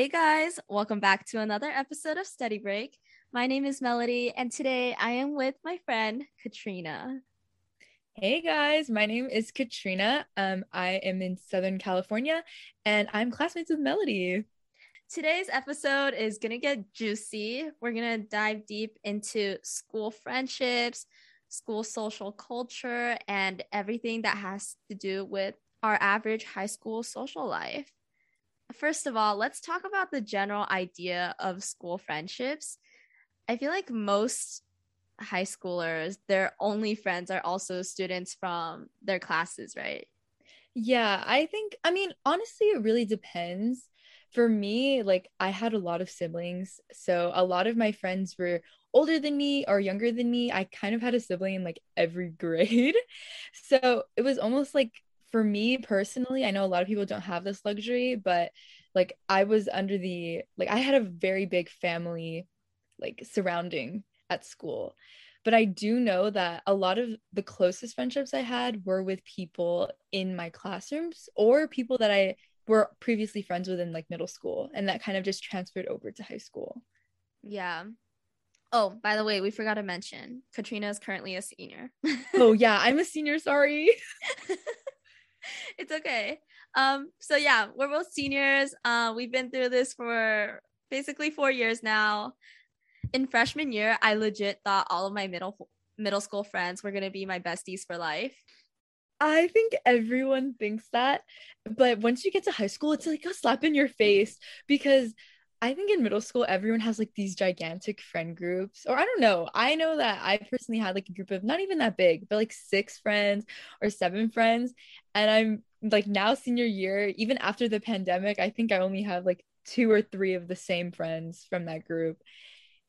Hey guys, welcome back to another episode of Study Break. My name is Melody, and today I am with my friend Katrina. Hey guys, my name is Katrina. Um, I am in Southern California and I'm classmates with Melody. Today's episode is going to get juicy. We're going to dive deep into school friendships, school social culture, and everything that has to do with our average high school social life. First of all, let's talk about the general idea of school friendships. I feel like most high schoolers, their only friends are also students from their classes, right? Yeah, I think, I mean, honestly, it really depends. For me, like, I had a lot of siblings. So a lot of my friends were older than me or younger than me. I kind of had a sibling in like every grade. So it was almost like for me personally, I know a lot of people don't have this luxury, but like I was under the like I had a very big family like surrounding at school. But I do know that a lot of the closest friendships I had were with people in my classrooms or people that I were previously friends with in like middle school and that kind of just transferred over to high school. Yeah. Oh, by the way, we forgot to mention Katrina is currently a senior. oh yeah, I'm a senior, sorry. it's okay. Um, so yeah, we're both seniors. Uh, we've been through this for basically four years now. In freshman year, I legit thought all of my middle middle school friends were gonna be my besties for life. I think everyone thinks that, but once you get to high school, it's like a slap in your face because I think in middle school, everyone has like these gigantic friend groups, or I don't know. I know that I personally had like a group of not even that big, but like six friends or seven friends. And I'm like now, senior year, even after the pandemic, I think I only have like two or three of the same friends from that group.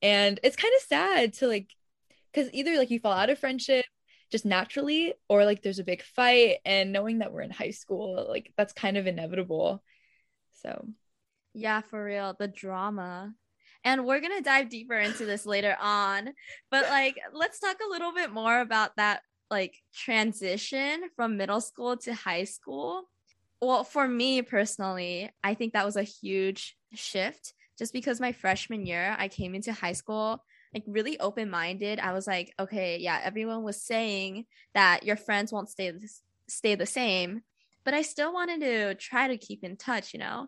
And it's kind of sad to like, because either like you fall out of friendship just naturally, or like there's a big fight. And knowing that we're in high school, like that's kind of inevitable. So yeah, for real. The drama. And we're going to dive deeper into this later on. But like, let's talk a little bit more about that like transition from middle school to high school. Well, for me personally, I think that was a huge shift just because my freshman year, I came into high school like really open minded. I was like, okay, yeah, everyone was saying that your friends won't stay stay the same, but I still wanted to try to keep in touch, you know.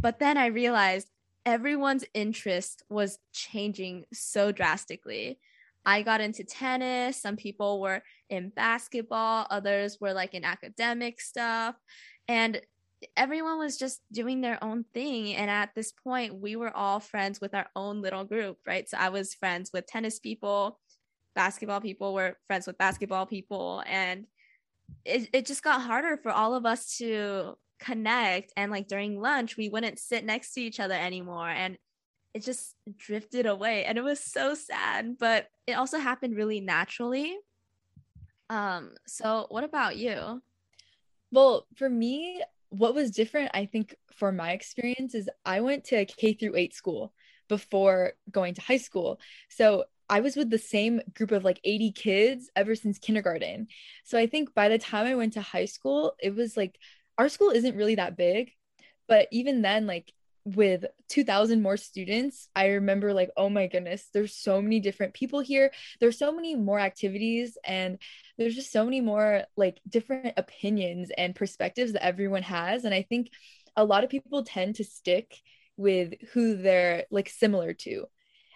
But then I realized everyone's interest was changing so drastically. I got into tennis, some people were in basketball, others were like in academic stuff. And everyone was just doing their own thing. And at this point, we were all friends with our own little group, right? So I was friends with tennis people, basketball people were friends with basketball people. And it, it just got harder for all of us to connect and like during lunch we wouldn't sit next to each other anymore and it just drifted away and it was so sad but it also happened really naturally. Um so what about you? Well for me what was different i think for my experience is i went to k through 8 school before going to high school. So I was with the same group of like 80 kids ever since kindergarten. So I think by the time I went to high school, it was like our school isn't really that big, but even then, like with 2000 more students i remember like oh my goodness there's so many different people here. There's so many more activities and there's just so many more like different opinions and perspectives that everyone has. And i think a lot of people tend to stick with who they're like similar to.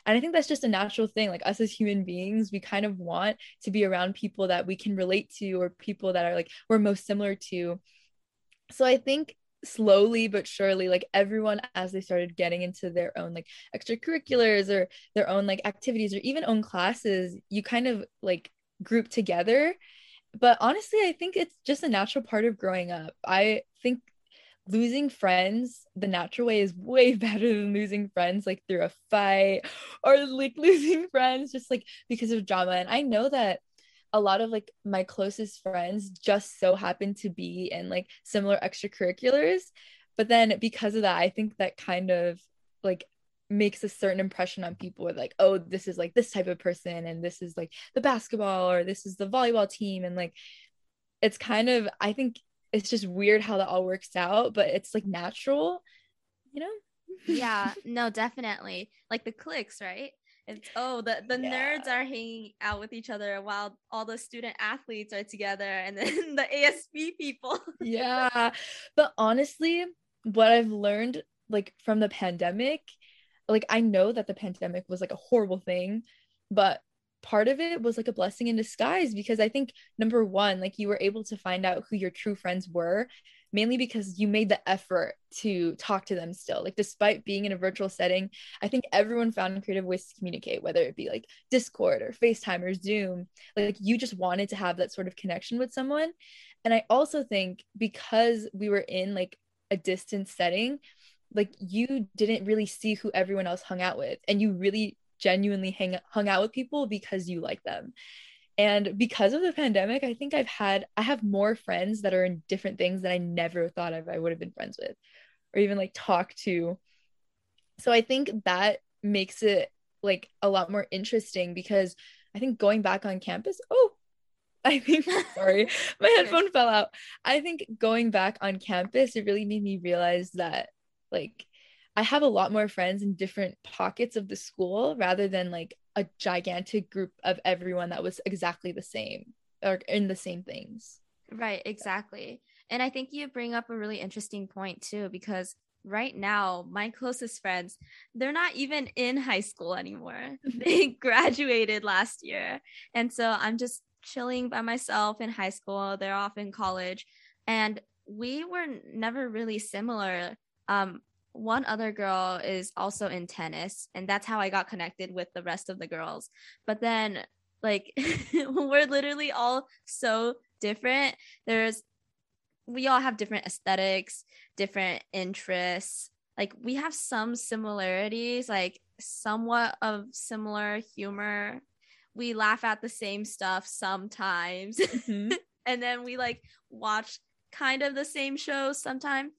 And i think that's just a natural thing. Like us as human beings we kind of want to be around people that we can relate to or people that are like we're most similar to so I think slowly but surely like everyone as they started getting into their own like extracurriculars or their own like activities or even own classes you kind of like group together. But honestly i think it's just a natural part of growing up. I think losing friends the natural way is way better than losing friends like through a fight or like losing friends just like because of drama. And i know that a lot of like my closest friends just so happen to be in like similar extracurriculars but then because of that i think that kind of like makes a certain impression on people with like oh this is like this type of person and this is like the basketball or this is the volleyball team and like it's kind of i think it's just weird how that all works out but it's like natural you know yeah, no, definitely. Like the clicks right? It's oh the the yeah. nerds are hanging out with each other while all the student athletes are together and then the ASB people. yeah. But honestly, what I've learned like from the pandemic, like I know that the pandemic was like a horrible thing, but part of it was like a blessing in disguise because I think number one, like you were able to find out who your true friends were mainly because you made the effort to talk to them still. Like, despite being in a virtual setting, I think everyone found creative ways to communicate, whether it be like Discord or FaceTime or Zoom. Like, you just wanted to have that sort of connection with someone. And I also think because we were in like a distance setting, like you didn't really see who everyone else hung out with, and you really genuinely hang hung out with people because you like them. And because of the pandemic, I think I've had, I have more friends that are in different things that I never thought of I would have been friends with or even like talk to. So I think that makes it like a lot more interesting because I think going back on campus, oh, I think, sorry, my headphone fell out. I think going back on campus, it really made me realize that like I have a lot more friends in different pockets of the school rather than like a gigantic group of everyone that was exactly the same or in the same things. Right, exactly. And I think you bring up a really interesting point too, because right now, my closest friends, they're not even in high school anymore. they graduated last year. And so I'm just chilling by myself in high school. They're off in college. And we were never really similar. Um, one other girl is also in tennis and that's how i got connected with the rest of the girls. But then like we're literally all so different. There's we all have different aesthetics different interests. Like we have some similarities like somewhat of similar humor. We laugh at the same stuff sometimes. Mm-hmm. and then we like watch kind of the same shows sometimes.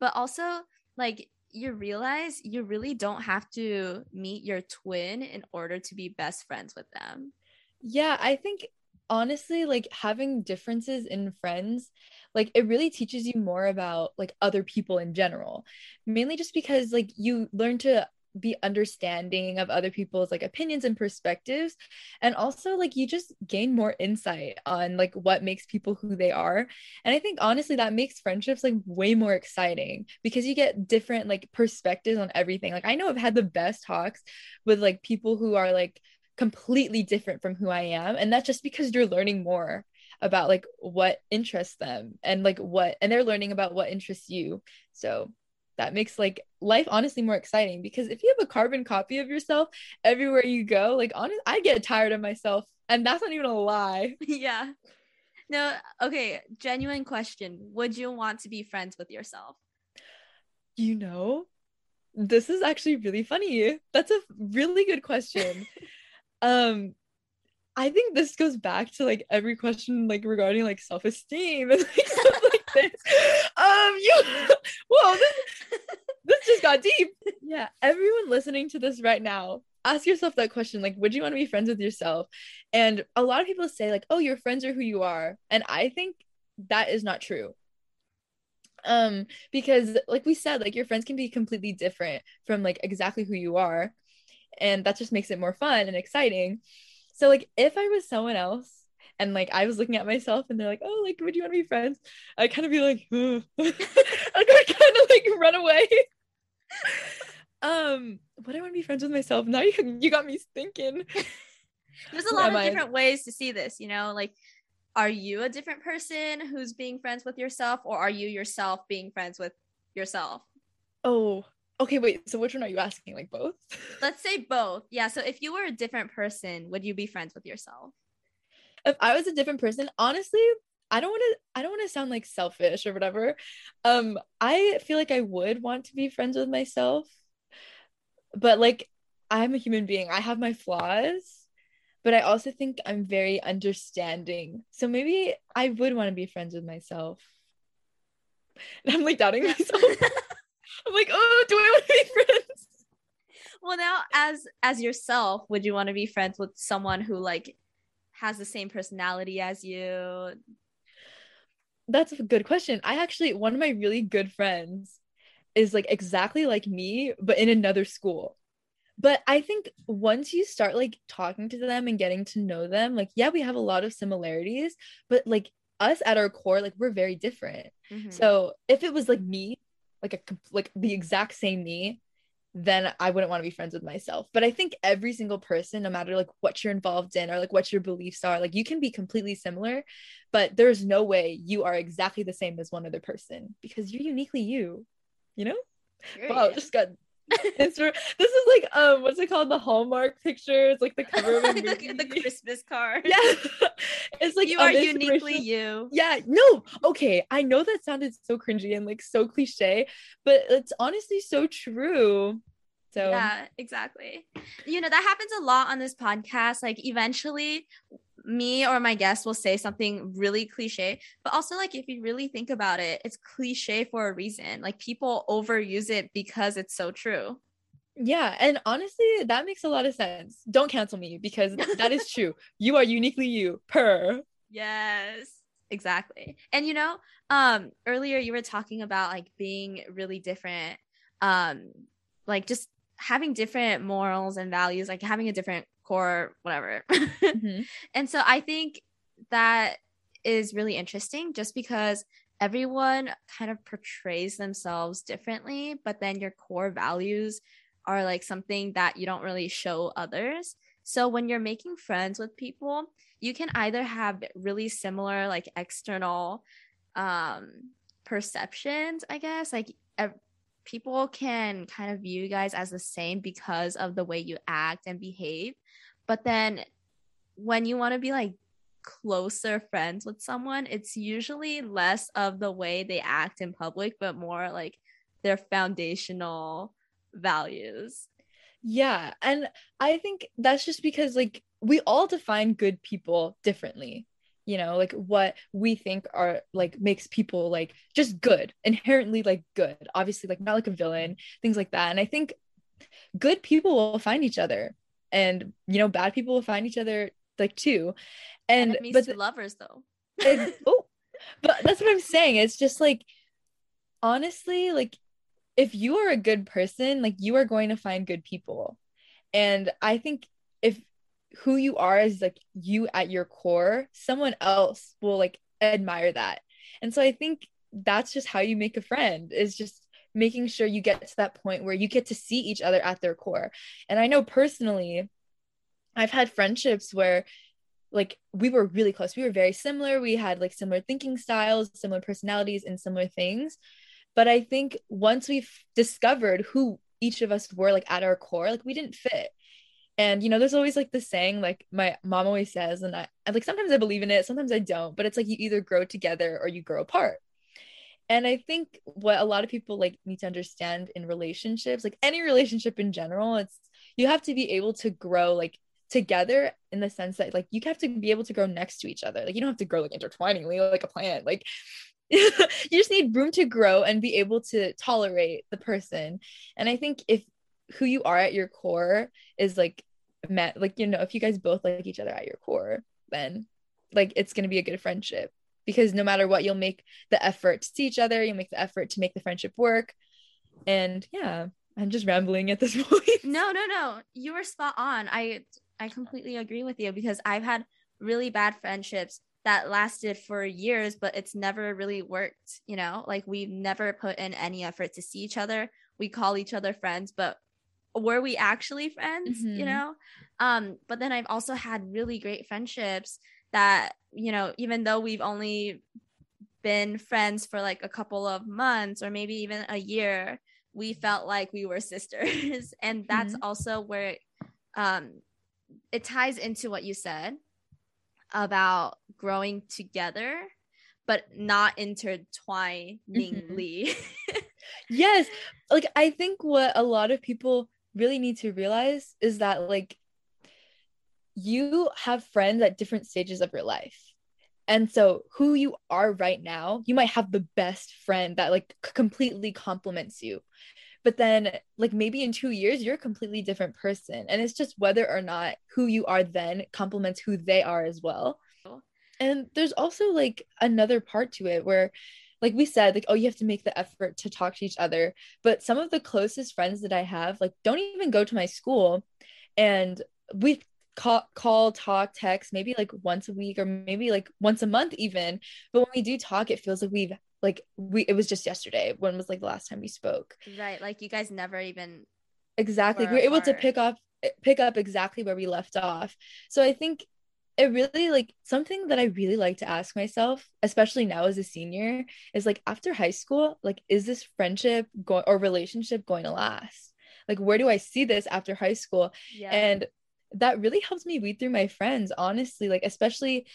But also like you realize you really don't have to meet your twin in order to be best friends with them. Yeah, I think honestly, like having differences in friends, like it really teaches you more about like other people in general. Mainly just because like you learn to be understanding of other people's like opinions and perspectives. And also like you just gain more insight on like what makes people who they are. And i think honestly that makes friendships like way more exciting because you get different like perspectives on everything. Like i know i've had the best talks with like people who are like completely different from who i am. And that's just because you're learning more about like what interests them and like what and they're learning about what interests you. So that makes like life honestly more exciting because if you have a carbon copy of yourself everywhere you go like honest i get tired of myself and that's not even a lie. Yeah. No okay genuine question. Would you want to be friends with yourself? You know this is actually really funny. That's a really good question. Um I think this goes back to like every question like regarding like self-esteem and like stuff this. Um you whoa this, this just got deep. Yeah, everyone listening to this right now, ask yourself that question like would you want to be friends with yourself? And a lot of people say like oh your friends are who you are. And I think that is not true um because like we said like your friends can be completely different from like exactly who you are and that just makes it more fun and exciting so like if I was someone else and like I was looking at myself and they're like, oh, like would you want to be friends? I kind of be like, like I kind of like run away. um, would I want to be friends with myself? Now you you got me thinking. There's a lot of different I? ways to see this, you know, like are you a different person who's being friends with yourself or are you yourself being friends with yourself? Oh, Okay, wait. So which one are you asking? Like both? Let's say both. Yeah. So if you were a different person, would you be friends with yourself? If I was a different person, honestly, I don't want to I don't want to sound like selfish or whatever. Um I feel like I would want to be friends with myself. But like I'm a human being. I have my flaws, but I also think I'm very understanding. So maybe I would want to be friends with myself. And I'm like doubting myself. I'm like, oh, do I want to be friends? Well, now as as yourself, would you want to be friends with someone who like has the same personality as you? That's a good question. I actually one of my really good friends is like exactly like me, but in another school. But I think once you start like talking to them and getting to know them, like, yeah, we have a lot of similarities, but like us at our core, like, we're very different. Mm-hmm. So if it was like me, like a like the exact same me, then I wouldn't want to be friends with myself. But I think every single person, no matter like what you're involved in or like what your beliefs are, like you can be completely similar, but there's no way you are exactly the same as one other person because you're uniquely you, you know? Wow, just got this is like um what's it called? The hallmark picture it's like the cover of a movie. the, the christmas card. Yeah. It's like you are uniquely you. Yeah no okay i know that sounded so cringy and like so cliche but it's honestly so true. So yeah exactly. You know that happens a lot on this podcast like eventually me or my guest will say something really cliche, but also like if you really think about it, it's cliche for a reason. Like people overuse it because it's so true. Yeah, and honestly, that makes a lot of sense. Don't cancel me because that is true. You are uniquely you. Per. Yes. Exactly. And you know, um earlier you were talking about like being really different um like just having different morals and values, like having a different core, whatever. mm-hmm. And so I think that is really interesting just because everyone kind of portrays themselves differently, but then your core values are like something that you don't really show others. So when you're making friends with people, you can either have really similar like external um perceptions, I guess, like people can kind of view you guys as the same because of the way you act and behave. But then when you want to be like closer friends with someone, it's usually less of the way they act in public, but more like their foundational values. Yeah. And I think that's just because like we all define good people differently you know like what we think are like makes people like just good inherently like good obviously like not like a villain things like that and i think good people will find each other and you know bad people will find each other like too. And but the, lovers though. oh but that's what i'm saying. It's just like honestly like if you are a good person like you are going to find good people. And i think if who you are is like you at your core, someone else will like admire that. And so I think that's just how you make a friend is just making sure you get to that point where you get to see each other at their core. And I know personally, I've had friendships where like we were really close. We were very similar. We had like similar thinking styles, similar personalities, and similar things. But I think once we've discovered who each of us were like at our core, like we didn't fit. And you know, there's always like the saying, like my mom always says, and I, like sometimes I believe in it, sometimes I don't, but it's like you either grow together or you grow apart. And I think what a lot of people like need to understand in relationships, like any relationship in general, it's you have to be able to grow like together in the sense that like you have to be able to grow next to each other. Like you don't have to grow like intertwiningly like a plant. Like you just need room to grow and be able to tolerate the person. And I think if who you are at your core is like met like you know if you guys both like each other at your core then like it's going to be a good friendship because no matter what you'll make the effort to see each other you'll make the effort to make the friendship work. And yeah i'm just rambling at this point. No no no. You were spot on. I i completely agree with you because i've had really bad friendships that lasted for years but it's never really worked you know? Like we've never put in any effort to see each other. We call each other friends but were we actually friends mm-hmm. you know? Um but then i've also had really great friendships that you know even though we've only been friends for like a couple of months or maybe even a year we felt like we were sisters and that's mm-hmm. also where um it ties into what you said about growing together but not intertwiningly mm-hmm. yes like i think what a lot of people really need to realize is that like you have friends at different stages of your life. And so who you are right now, you might have the best friend that like completely complements you. But then like maybe in 2 years you're a completely different person and it's just whether or not who you are then complements who they are as well. And there's also like another part to it where like we said, like, oh, you have to make the effort to talk to each other. But some of the closest friends that I have, like, don't even go to my school. And we call, call, talk, text, maybe like once a week or maybe like once a month, even. But when we do talk, it feels like we've like we it was just yesterday. When was like the last time we spoke? Right. Like you guys never even exactly. We we're able to pick up eh, pick up exactly where we left off. So I think it really like something that I really like to ask myself, especially now as a senior, is like after high school, like is this friendship going or relationship going to last? Like where do I see this after high school? Yeah. And that really helps me weed through my friends, honestly, like especially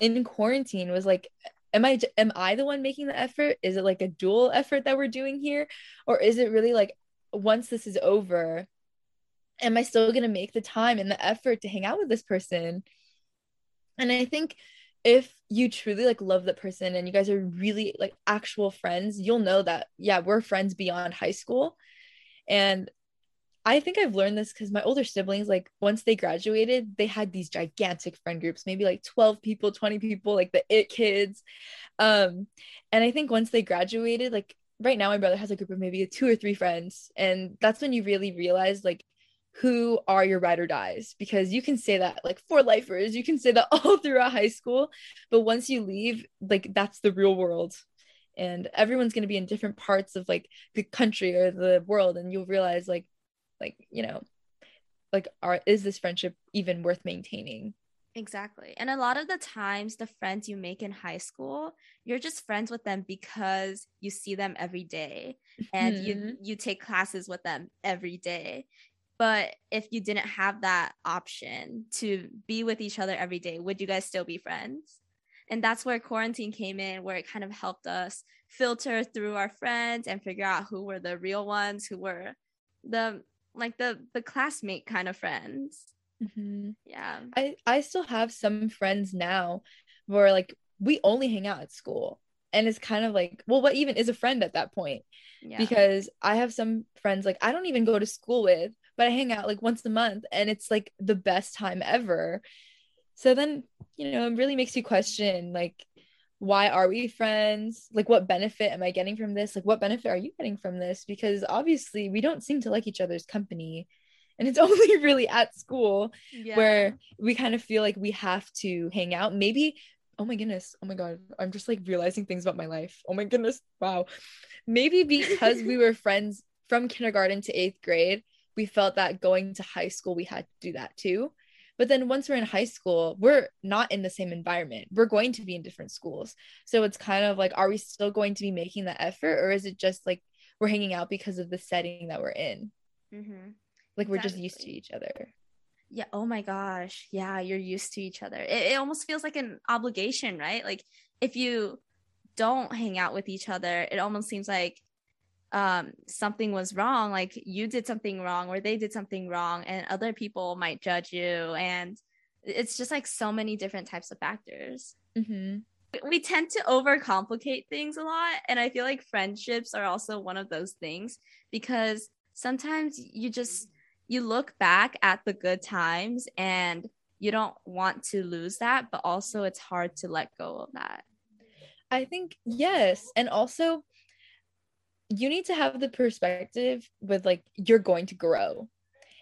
in quarantine was like am I am I the one making the effort? Is it like a dual effort that we're doing here or is it really like once this is over, am I still going to make the time and the effort to hang out with this person? And I think if you truly like love the person and you guys are really like actual friends, you'll know that yeah, we're friends beyond high school. And I think I've learned this because my older siblings, like once they graduated, they had these gigantic friend groups, maybe like 12 people, 20 people, like the it kids. Um, and I think once they graduated, like right now, my brother has a group of maybe two or three friends. And that's when you really realize like who are your ride or dies because you can say that like for lifers you can say that all throughout high school but once you leave like that's the real world and everyone's going to be in different parts of like the country or the world and you'll realize like like you know like are is this friendship even worth maintaining Exactly. And a lot of the times, the friends you make in high school, you're just friends with them because you see them every day and mm-hmm. you you take classes with them every day. But if you didn't have that option to be with each other every day, would you guys still be friends? And that's where quarantine came in, where it kind of helped us filter through our friends and figure out who were the real ones, who were the like the the classmate kind of friends. Mm-hmm. Yeah. I I still have some friends now where like we only hang out at school and it's kind of like well what even is a friend at that point yeah. because i have some friends like i don't even go to school with but I hang out like once a month and it's like the best time ever. So then, you know, it really makes you question like why are we friends? Like what benefit am I getting from this? Like what benefit are you getting from this? Because obviously we don't seem to like each other's company. And it's only really at school yeah. where we kind of feel like we have to hang out. Maybe oh my goodness oh my god i'm just like realizing things about my life oh my goodness wow maybe because we were friends from kindergarten to eighth grade we felt that going to high school we had to do that too but then once we're in high school we're not in the same environment. We're going to be in different schools. So it's kind of like are we still going to be making the effort or is it just like we're hanging out because of the setting that we're in? Mm-hmm. like we're just used to each other. Yeah. Oh my gosh. Yeah you're used to each other. It, it almost feels like an obligation right? Like if you don't hang out with each other it almost seems like um something was wrong like you did something wrong or they did something wrong and other people might judge you. And it's just like so many different types of factors. Mm-hmm. we tend to overcomplicate things a lot. And i feel like friendships are also one of those things because sometimes you just you look back at the good times and you don't want to lose that but also it's hard to let go of that. I think yes. And also you need to have the perspective with like you're going to grow.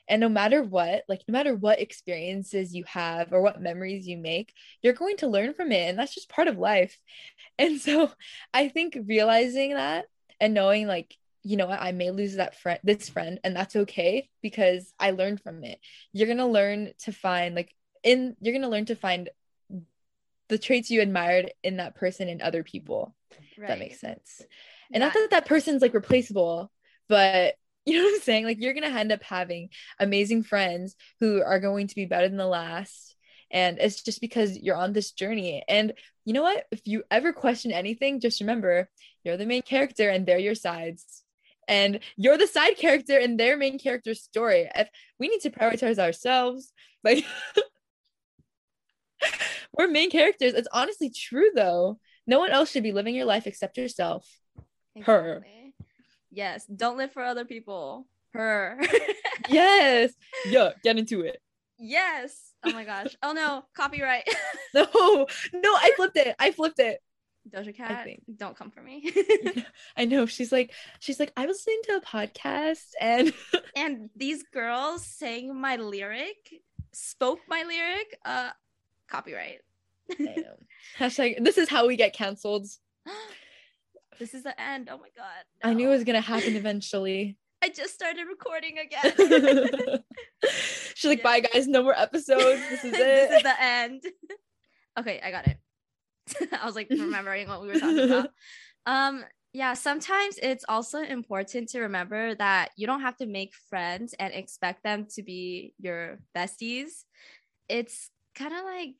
And no matter what like no matter what experiences you have or what memories you make you're going to learn from it and that's just part of life. And so i think realizing that and knowing like you know what i may lose that friend this friend and that's okay because i learned from it. You're going to learn to find like in you're going to learn to find the traits you admired in that person and other people. Right. that makes sense and yeah. not that that person's like replaceable, but you know what I'm saying? Like you're going to end up having amazing friends who are going to be better than the last. And it's just because you're on this journey. And you know what? If you ever question anything, just remember you're the main character and they're your sides. And you're the side character in their main character story. If we need to prioritize ourselves, like we're main characters. It's honestly true though. No one else should be living your life except yourself. Exactly. Her. Yes. Don't live for other people. Her. yes. Yeah. Get into it. Yes. Oh my gosh. Oh no. Copyright. no. No. I flipped it. I flipped it. Doja Cat, don't come for me. I know she's like she's like I was listening to a podcast and and these girls sang my lyric, spoke my lyric. Uh, copyright. Hashtag this is how we get canceled. this is the end. Oh my god. No. I knew it was gonna happen eventually. I just started recording again. She's like, yeah. bye guys, no more episodes. This is it. this is the end. okay, I got it. I was like remembering what we were talking about. Um, yeah, sometimes it's also important to remember that you don't have to make friends and expect them to be your besties. It's kind of like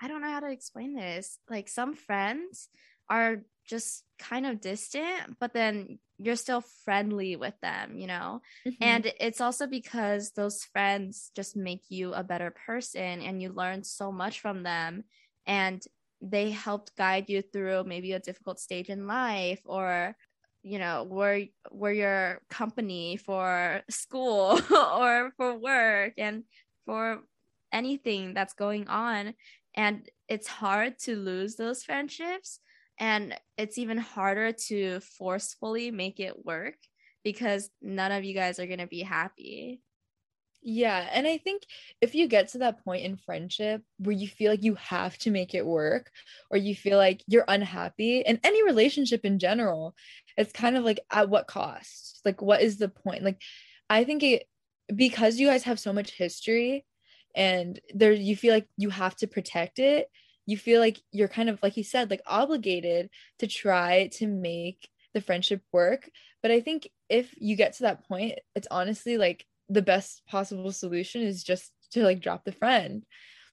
I don't know how to explain this. Like some friends are just kind of distant, but then you're still friendly with them, you know? Mm-hmm. And it's also because those friends just make you a better person and you learn so much from them. And they helped guide you through maybe a difficult stage in life or you know were were your company for school or for work and for anything that's going on and it's hard to lose those friendships and it's even harder to forcefully make it work because none of you guys are going to be happy. Yeah. And I think if you get to that point in friendship where you feel like you have to make it work or you feel like you're unhappy in any relationship in general, it's kind of like at what cost? Like, what is the point? Like, I think it because you guys have so much history and there you feel like you have to protect it you feel like you're kind of like you said like obligated to try to make the friendship work. But i think if you get to that point it's honestly like the best possible solution is just to like drop the friend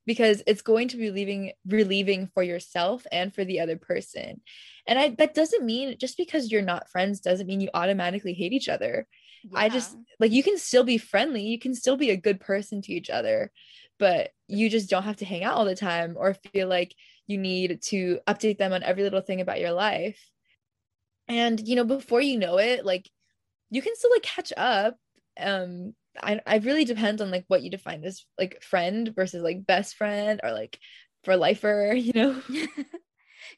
because it's going to be leaving relieving for yourself and for the other person. And i that doesn't mean just because you're not friends doesn't mean you automatically hate each other. Yeah. i just like you can still be friendly you can still be a good person to each other but you just don't have to hang out all the time or feel like you need to update them on every little thing about your life. And you know before you know it like you can still like catch up. Um I, I really depends on like what you define as like friend versus like best friend or like for lifer you know?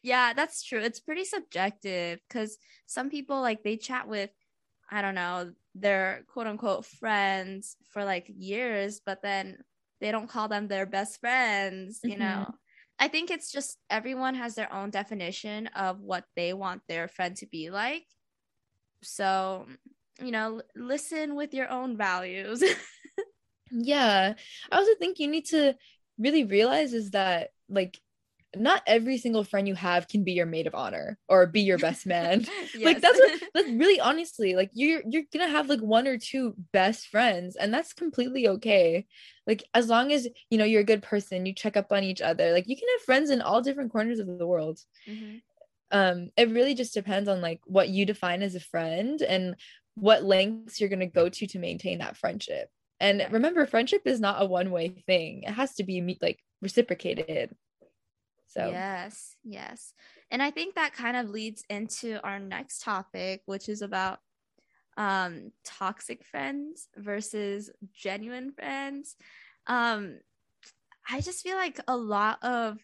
Yeah that's true. It's pretty subjective because some people like they chat with i don't know their quote unquote friends for like years but then they don't call them their best friends you mm-hmm. know. I think it's just everyone has their own definition of what they want their friend to be like. So you know listen with your own values. Yeah. I also think you need to really realize is that like not every single friend you have can be your maid of honor or be your best man. like that's what, that's really honestly like you're you're gonna have like one or two best friends and that's completely okay. Like as long as you know you're a good person, you check up on each other. Like you can have friends in all different corners of the world. Mm-hmm. Um, it really just depends on like what you define as a friend and what lengths you're gonna go to to maintain that friendship. And remember, friendship is not a one way thing. It has to be like reciprocated. So, yes, yes. And I think that kind of leads into our next topic, which is about um toxic friends versus genuine friends. Um I just feel like a lot of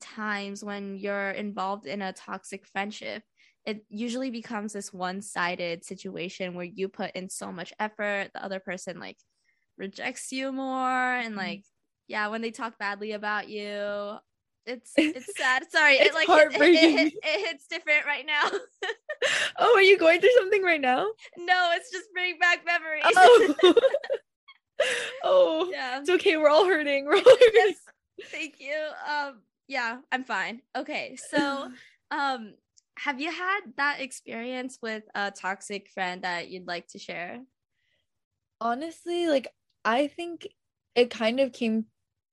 times when you're involved in a toxic friendship, it usually becomes this one-sided situation where you put in so much effort, the other person like rejects you more and mm-hmm. like yeah, when they talk badly about you, it's it's sad. Sorry, it's it like heartbreaking. It, it, it, hits different right now. oh, are you going through something right now? No, it's just bringing back memories. Oh, oh yeah. It's okay. We're all hurting. We're all hurting. Yes. Thank you. Um, yeah, I'm fine. Okay, so um, have you had that experience with a toxic friend that you'd like to share? Honestly, like I think it kind of came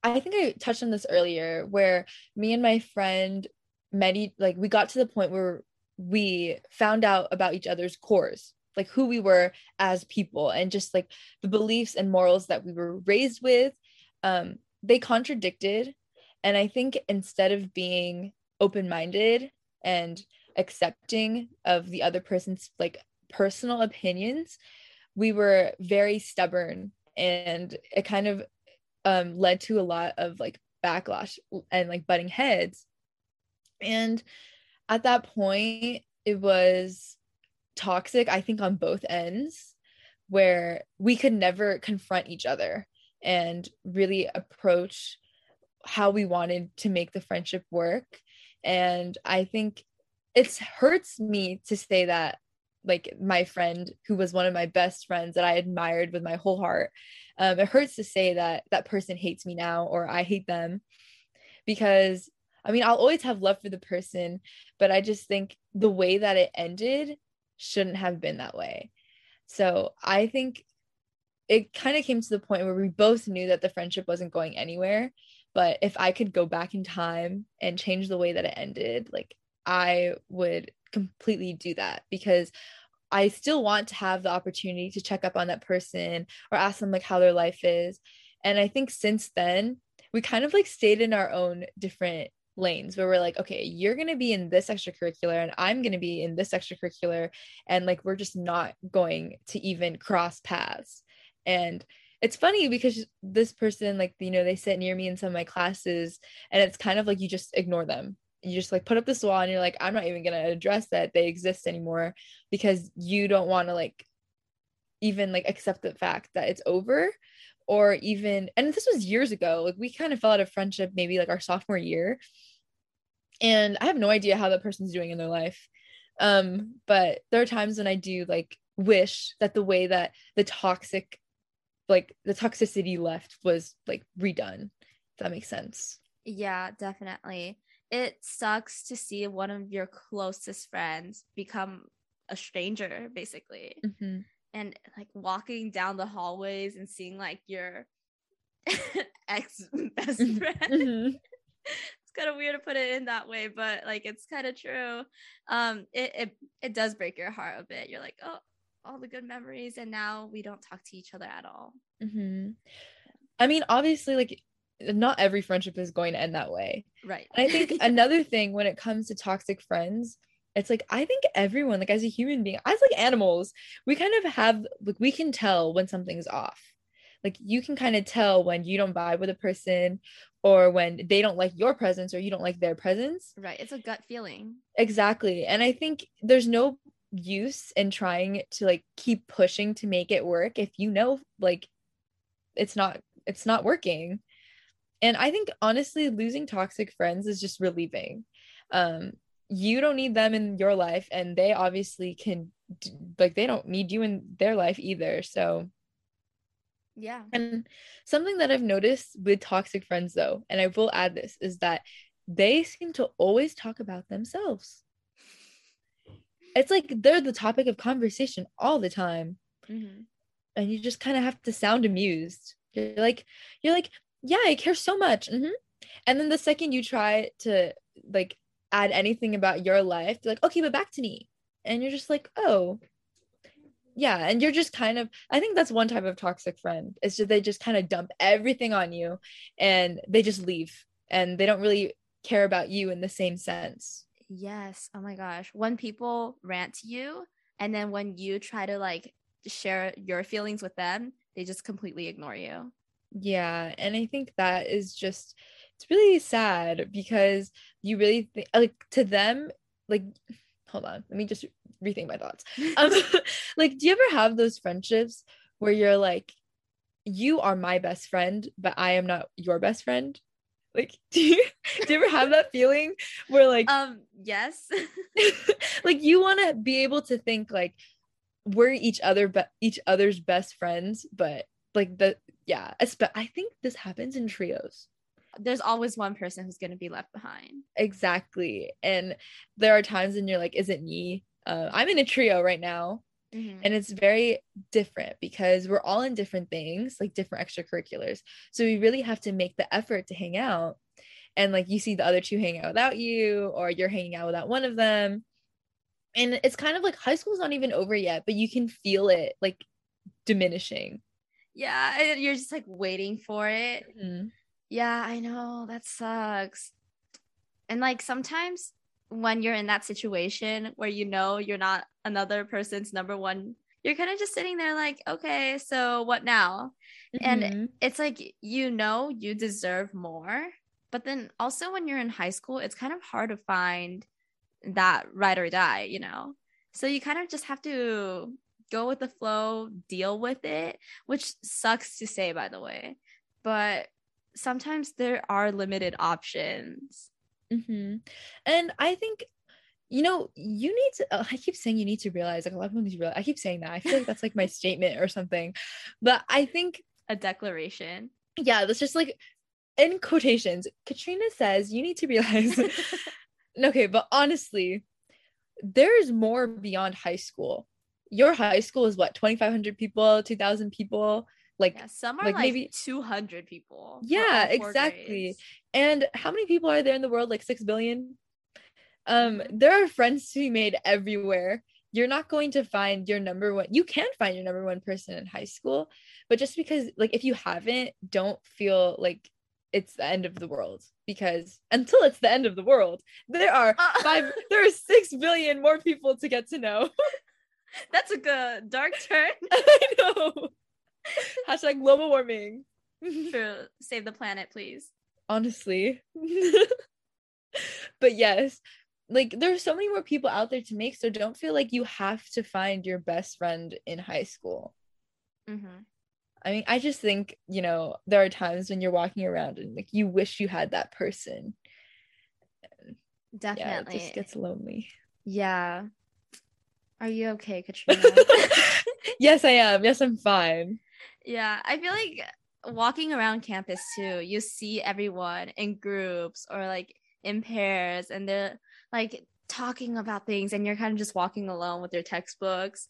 I think I touched on this earlier where me and my friend met like we got to the point where we found out about each other's cores like who we were as people and just like the beliefs and morals that we were raised with um they contradicted. And i think instead of being open-minded and accepting of the other person's like personal opinions we were very stubborn. And it kind of um, led to a lot of like backlash and like butting heads And at that point, it was toxic, I think, on both ends, where we could never confront each other and really approach how we wanted to make the friendship work. And I think it hurts me to say that like my friend who was one of my best friends that I admired with my whole heart. Um, it hurts to say that that person hates me now or I hate them because I mean, I'll always have love for the person, but I just think the way that it ended shouldn't have been that way. So I think it kind of came to the point where we both knew that the friendship wasn't going anywhere. But if I could go back in time and change the way that it ended, like I would completely do that because I still want to have the opportunity to check up on that person or ask them like how their life is. And I think since then, we kind of like stayed in our own different lanes where we're like, okay, you're going to be in this extracurricular and I'm going to be in this extracurricular. And like, we're just not going to even cross paths. And it's funny because this person, like, you know, they sit near me in some of my classes and it's kind of like you just ignore them. You just like put up this wall and you're like, I'm not even going to address that they exist anymore because you don't want to like even like accept the fact that it's over or even and this was years ago like we kind of fell out of friendship maybe like our sophomore year. And i have no idea how that person's doing in their life. Um but there are times when i do like wish that the way that the toxic like the toxicity left was like redone if that makes sense. Yeah definitely it sucks to see one of your closest friends become a stranger basically mm-hmm. and like walking down the hallways and seeing like your ex best mm-hmm. friend mm-hmm kind of weird to put it in that way, but like it's kind of true. Um, it, it it does break your heart a bit. You're like, oh, all the good memories, and now we don't talk to each other at all. Mm-hmm. I mean, obviously, like not every friendship is going to end that way, right? And I think another thing when it comes to toxic friends, it's like I think everyone, like as a human being, as like animals, we kind of have like we can tell when something's off like you can kind of tell when you don't vibe with a person or when they don't like your presence or you don't like their presence. Right. It's a gut feeling. Exactly. And I think there's no use in trying to like keep pushing to make it work if you know like it's not it's not working. And I think honestly losing toxic friends is just relieving. Um you don't need them in your life and they obviously can like they don't need you in their life either. So yeah. And something that I've noticed with toxic friends, though, and I will add this, is that they seem to always talk about themselves. It's like they're the topic of conversation all the time. Mm-hmm. And you just kind of have to sound amused. You're like, you're like, yeah, I care so much. Mm-hmm. And then the second you try to like add anything about your life, like, okay, but back to me. And you're just like, oh, yeah and you're just kind of i think that's one type of toxic friend is just they just kind of dump everything on you and they just leave and they don't really care about you in the same sense yes oh my gosh when people rant to you and then when you try to like share your feelings with them they just completely ignore you yeah and i think that is just it's really sad because you really think like to them like hold on let me just rethink my thoughts. Um, like, do you ever have those friendships where you're like, you are my best friend, but I am not your best friend? Like, do you do you ever have that feeling where like, um, yes, like you want to be able to think like we're each other, but each other's best friends, but like the yeah, I think this happens in trios there's always one person who's going to be left behind. Exactly. And there are times when you're like, is it me? Uh, I'm in a trio right now. Mm-hmm. And it's very different because we're all in different things, like different extracurriculars. So we really have to make the effort to hang out. And like you see the other two hang out without you, or you're hanging out without one of them. And it's kind of like high school's not even over yet, but you can feel it like diminishing. Yeah. You're just like waiting for it. Mm-hmm. Yeah, I know. That sucks. And like sometimes when you're in that situation where you know you're not another person's number one you're kind of just sitting there like okay so what now mm-hmm. and it's like you know you deserve more but but then also when you're in high school, it's kind of hard to find that ride or die, you know? So you kind of just have to go with the flow, deal with it, which sucks to say, by the way. But sometimes there are limited options. Mm-hmm. And I think, you know, you need to, uh, I keep saying you need to realize, like a lot of people need to realize, I keep saying that. I feel like that's like my statement or something. But I think a declaration. Yeah, that's just like in quotations. Katrina says you need to realize. okay, but honestly, there's more beyond high school. Your high school is what, 2,500 people, 2,000 people? like yeah, some are like, like maybe 200 people yeah exactly grades. and how many people are there in the world like 6 billion um mm-hmm. there are friends to be made everywhere you're not going to find your number one you can find your number one person in high school but just because like if you haven't don't feel like it's the end of the world because until it's the end of the world there are uh, five there are six billion more people to get to know that's a good dark turn i know Hashtag global warming. True. Save the planet, please. Honestly. but yes, like there's so many more people out there to make, so don't feel like you have to find your best friend in high school. Mm-hmm. I mean, I just think, you know, there are times when you're walking around and like you wish you had that person. Definitely. Yeah, it just gets lonely. Yeah. Are you okay, Katrina? yes, I am. Yes, I'm fine. Yeah, I feel like walking around campus too, you see everyone in groups or like in pairs and they're like talking about things and you're kind of just walking alone with your textbooks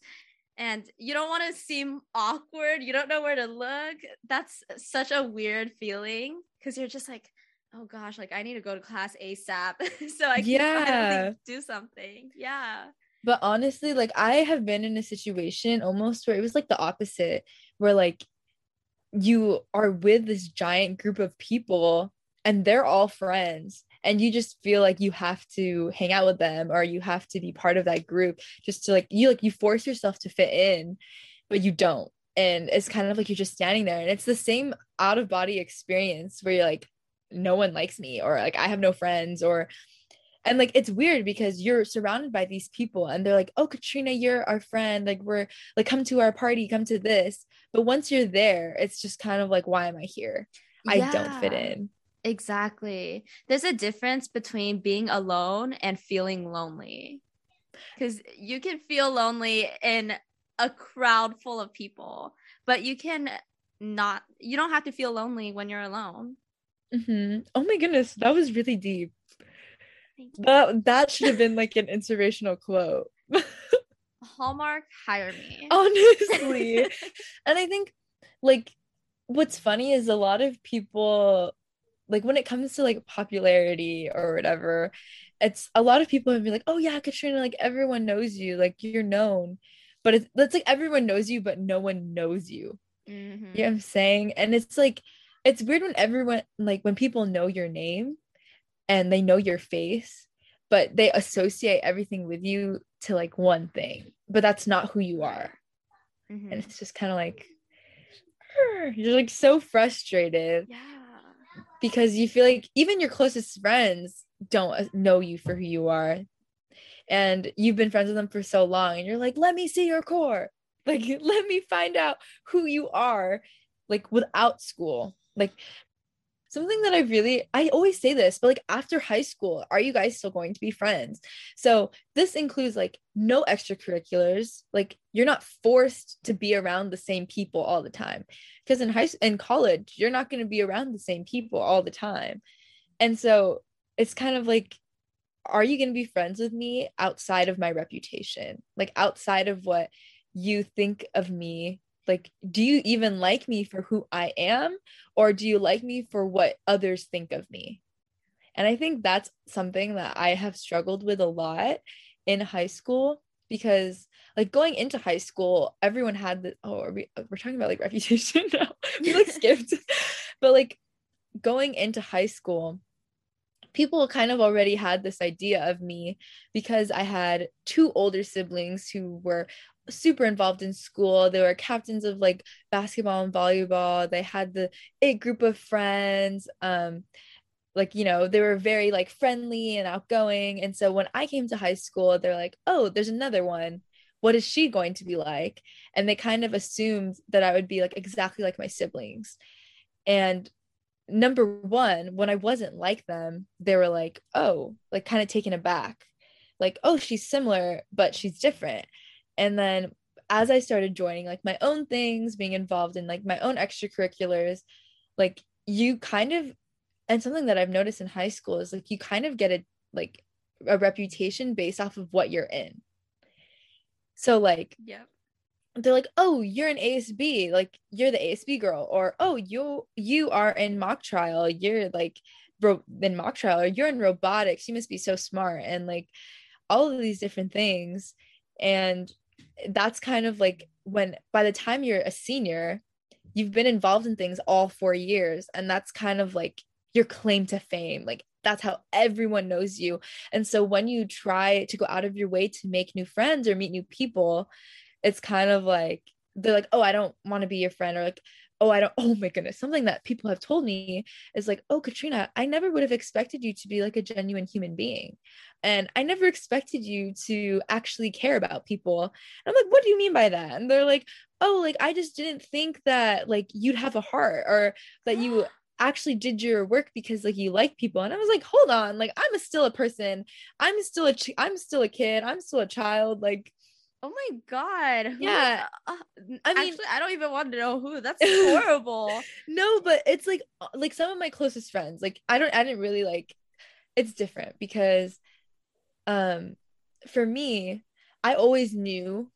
and you don't want to seem awkward, you don't know where to look. That's such a weird feeling because you're just like, oh gosh, like I need to go to class ASAP so I can yeah. do something. Yeah. But honestly, like I have been in a situation almost where it was like the opposite, where like you are with this giant group of people and they're all friends and you just feel like you have to hang out with them or you have to be part of that group just to like you like you force yourself to fit in but you don't. And it's kind of like you're just standing there. And it's the same out of body experience where you're like no one likes me or like i have no friends or and like it's weird because you're surrounded by these people and they're like oh katrina you're our friend. Like we're like come to our party come to this. But once you're there it's just kind of like why am i here? Yeah, i don't fit in. Exactly. There's a difference between being alone and feeling lonely. Because you can feel lonely in a crowd full of people but you can not you don't have to feel lonely when you're alone. Mm-hmm. oh my goodness that was really deep that that should have been like an inspirational quote. Hallmark, hire me. Honestly. and I think like what's funny is a lot of people like when it comes to like popularity or whatever, it's a lot of people have been like, oh yeah, Katrina, like everyone knows you, like you're known. But it's that's like everyone knows you, but no one knows you. Mm-hmm. You know what I'm saying? And it's like it's weird when everyone like when people know your name and they know your face but they associate everything with you to like one thing but that's not who you are. Mm-hmm. and it's just kind of like you're like so frustrated yeah. because you feel like even your closest friends don't uh, know you for who you are. And you've been friends with them for so long and you're like let me see your core. Like let me find out who you are like without school. Like something that I really I always say this, but like after high school, are you guys still going to be friends? So this includes like no extracurriculars. Like you're not forced to be around the same people all the time. Because in high in college, you're not going to be around the same people all the time. And so it's kind of like are you going to be friends with me outside of my reputation? Like outside of what you think of me like do you even like me for who i am or do you like me for what others think of me? And i think that's something that i have struggled with a lot in high school because like going into high school everyone had the oh we, uh, we're talking about like reputation now. We like skipped but like going into high school people kind of already had this idea of me because I had two older siblings who were super involved in school. They were captains of like basketball and volleyball. They had the a group of friends. Um, like you know they were very like friendly and outgoing and so when i came to high school they're like oh there's another one what is she going to be like and they kind of assumed that i would be like exactly like my siblings and number one when i wasn't like them they were like oh like kind of taken aback. Like oh she's similar but she's different. And then as i started joining like my own things being involved in like my own extracurriculars like you kind of and something that i've noticed in high school is like you kind of get a like a reputation based off of what you're in. So like yeah they're like oh you're an asb like you're the asb girl or oh you you are in mock trial you're like ro- in mock trial or you're in robotics you must be so smart and like all of these different things. And that's kind of like when by the time you're a senior you've been involved in things all four years and that's kind of like your claim to fame like that's how everyone knows you. And so when you try to go out of your way to make new friends or meet new people it's kind of like they're like oh i don't want to be your friend or like oh i don't oh my goodness something that people have told me is like oh katrina i never would have expected you to be like a genuine human being and i never expected you to actually care about people. And i'm like what do you mean by that? And they're like oh like i just didn't think that like you'd have a heart or that you actually did your work because like you like people. And i was like hold on like i'm a, still a person. I'm still a ch- i'm still a kid. I'm still a child like oh my god who, yeah uh, i mean actually, i don't even want to know who that's horrible. No but it's like uh, like some of my closest friends like i don't i didn't really like it's different because um for me i always knew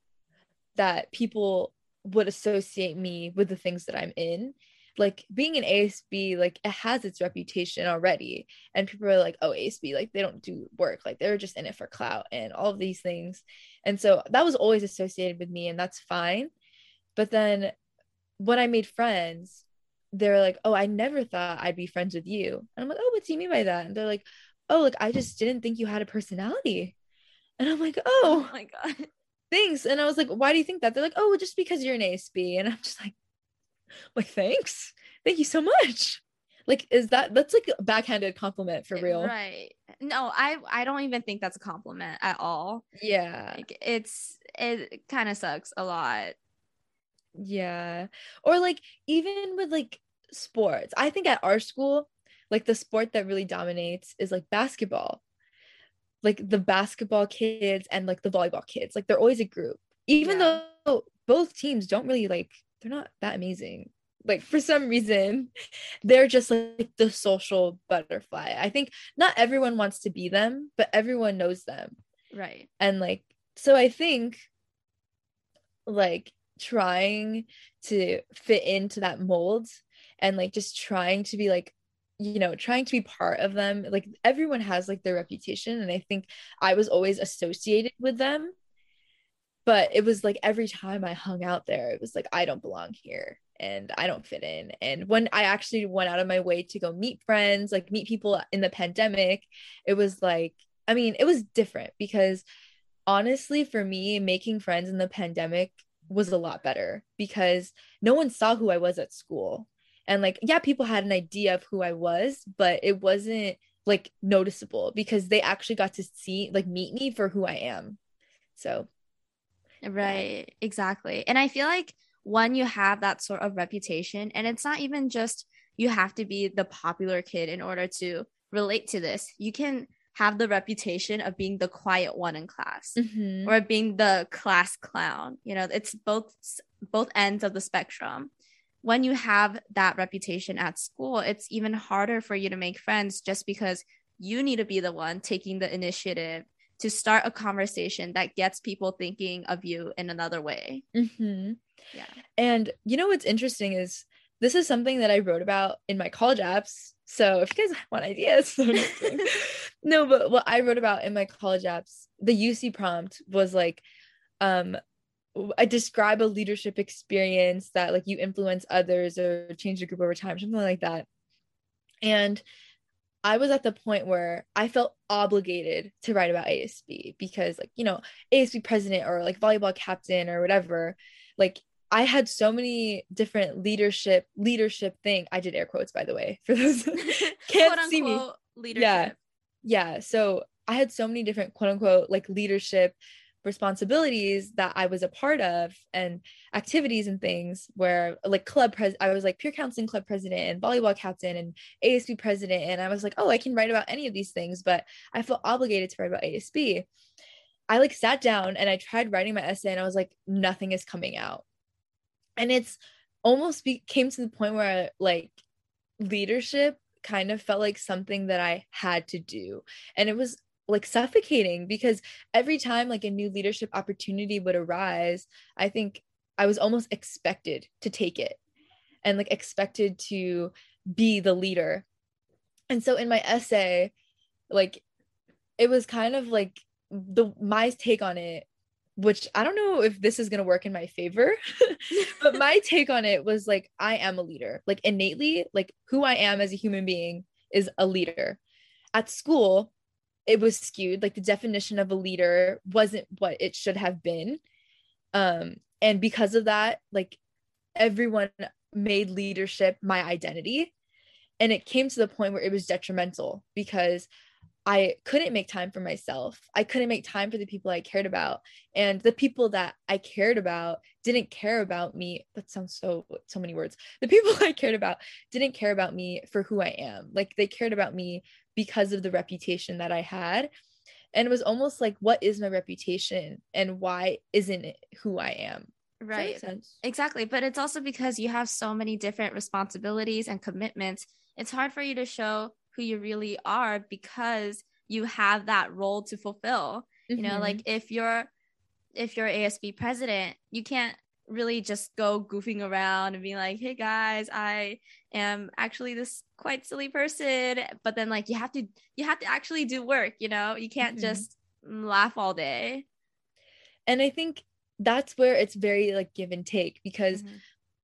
that people would associate me with the things that i'm in like being an ASB, like it has its reputation already. And people are like, oh, ASB, like they don't do work, like they're just in it for clout and all of these things. And so that was always associated with me, and that's fine. But then when I made friends, they're like, oh, I never thought I'd be friends with you. And I'm like, oh, what do you mean by that? And they're like, oh, like I just didn't think you had a personality. And I'm like, oh, oh my God. Thanks. And I was like, why do you think that? They're like, oh, well, just because you're an ASB. And I'm just like, like thanks. Thank you so much. Like is that that's like a backhanded compliment for eh, real. right. No i i don't even think that's a compliment at all. Yeah. Like it's it kind of sucks a lot. Yeah. Or like even with like sports. I think at our school like the sport that really dominates is like basketball. Like the basketball kids and like the volleyball kids. Like they're always a group. Even yeah. though both teams don't really like they're not that amazing. Like for some reason they're just like the social butterfly. I think not everyone wants to be them but everyone knows them. Right. And like so i think like trying to fit into that mold and like just trying to be like you know trying to be part of them like everyone has like their reputation. And i think i was always associated with them but it was like every time I hung out there, it was like, I don't belong here and I don't fit in. And when I actually went out of my way to go meet friends, like meet people in the pandemic, it was like, I mean, it was different because honestly, for me, making friends in the pandemic was a lot better because no one saw who I was at school. And like, yeah, people had an idea of who I was, but it wasn't like noticeable because they actually got to see, like, meet me for who I am. So Right, yeah. exactly. And I feel like when you have that sort of reputation, and it's not even just you have to be the popular kid in order to relate to this, you can have the reputation of being the quiet one in class mm-hmm. or being the class clown. You know, it's both both ends of the spectrum. When you have that reputation at school, it's even harder for you to make friends just because you need to be the one taking the initiative to start a conversation that gets people thinking of you in another way. Mm-hmm. Yeah. And you know what's interesting is this is something that I wrote about in my college apps. So if you guys want ideas, no, but what I wrote about in my college apps, the UC prompt was like, um, I describe a leadership experience that like you influence others or change the group over time, something like that. And I was at the point where I felt obligated to write about ASB because, like, you know, ASB president or like volleyball captain or whatever, like, I had so many different leadership leadership thing. I did air quotes by the way for those can't see me. Leadership. Yeah. Yeah. So I had so many different quote unquote like leadership responsibilities that I was a part of and activities and things where like club pres I was like peer counseling club president and volleyball captain and ASB president and I was like, "Oh, I can write about any of these things, but I felt obligated to write about ASB." I like sat down and I tried writing my essay and I was like, nothing is coming out. And it's almost be- came to the point where like leadership kind of felt like something that I had to do. And it was like suffocating because every time like a new leadership opportunity would arise, I think I was almost expected to take it and like expected to be the leader. And so in my essay, like it was kind of like the my take on it which I don't know if this is going to work in my favor, but my take on it was like, I am a leader. Like, innately, like who I am as a human being is a leader. At school, it was skewed. Like, the definition of a leader wasn't what it should have been. Um, and because of that, like, everyone made leadership my identity. And it came to the point where it was detrimental because I couldn't make time for myself. I couldn't make time for the people I cared about. And the people that I cared about didn't care about me. That sounds so so many words. The people I cared about didn't care about me for who I am. Like they cared about me because of the reputation that I had. And it was almost like what is my reputation and why isn't it who I am? Right. Exactly. But it's also because you have so many different responsibilities and commitments. It's hard for you to show who you really are because you have that role to fulfill. Mm-hmm. You know, like mm-hmm. if you're if you're ASB president, you can't really just go goofing around and being like, "Hey guys, I am actually this quite silly person." But then like you have to you have to actually do work, you know? You can't mm-hmm. just laugh all day. And I think that's where it's very like give and take because mm-hmm.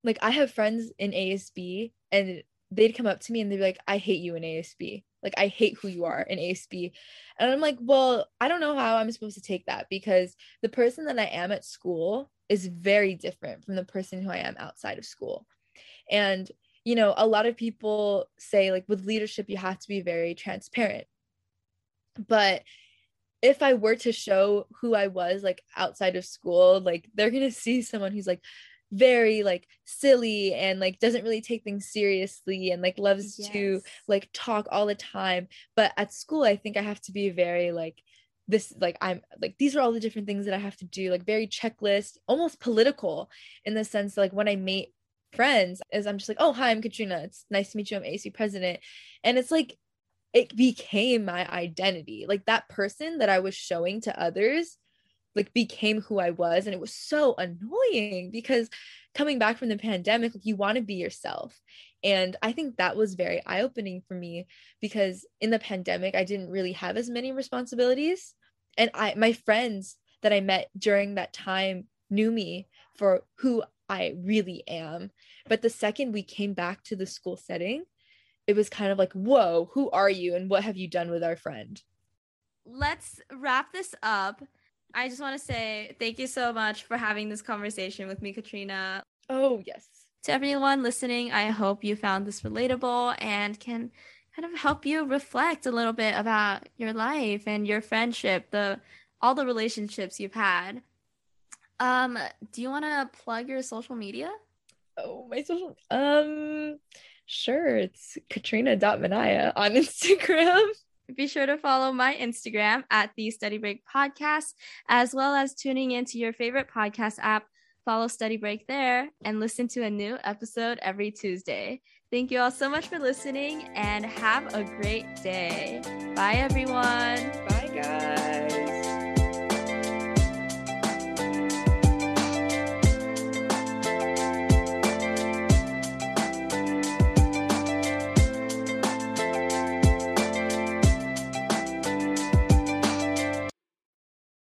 like I have friends in ASB and they'd come up to me and they'd be like, I hate you in ASB. Like, I hate who you are in ASB. And I'm like, well, I don't know how I'm supposed to take that because the person that I am at school is very different from the person who I am outside of school. And, you know, a lot of people say, like, with leadership, you have to be very transparent. But if I were to show who I was like outside of school, like they're gonna see someone who's like very like silly and like doesn't really take things seriously and like loves yes. to like talk all the time. But at school i think i have to be very like this like i'm like these are all the different things that i have to do like very checklist almost political in the sense that, like when i meet friends is i'm just like oh hi i'm katrina. It's nice to meet you. I'm ASB president. And it's like it became my identity. Like that person that i was showing to others like became who I was and it was so annoying because coming back from the pandemic like you want to be yourself. And I think that was very eye opening for me because in the pandemic I didn't really have as many responsibilities. And I my friends that I met during that time knew me for who I really am. But the second we came back to the school setting it was kind of like whoa who are you and what have you done with our friend? Let's wrap this up I just want to say thank you so much for having this conversation with me, Katrina. Oh, yes. To everyone listening, I hope you found this relatable and can kind of help you reflect a little bit about your life and your friendship, the all the relationships you've had. Um, do you want to plug your social media? Oh, my social um sure, it's katrina.manaya on Instagram. Be sure to follow my Instagram at the Study Break Podcast, as well as tuning into your favorite podcast app. Follow Study Break there and listen to a new episode every Tuesday. Thank you all so much for listening and have a great day. Bye, everyone. Bye, guys.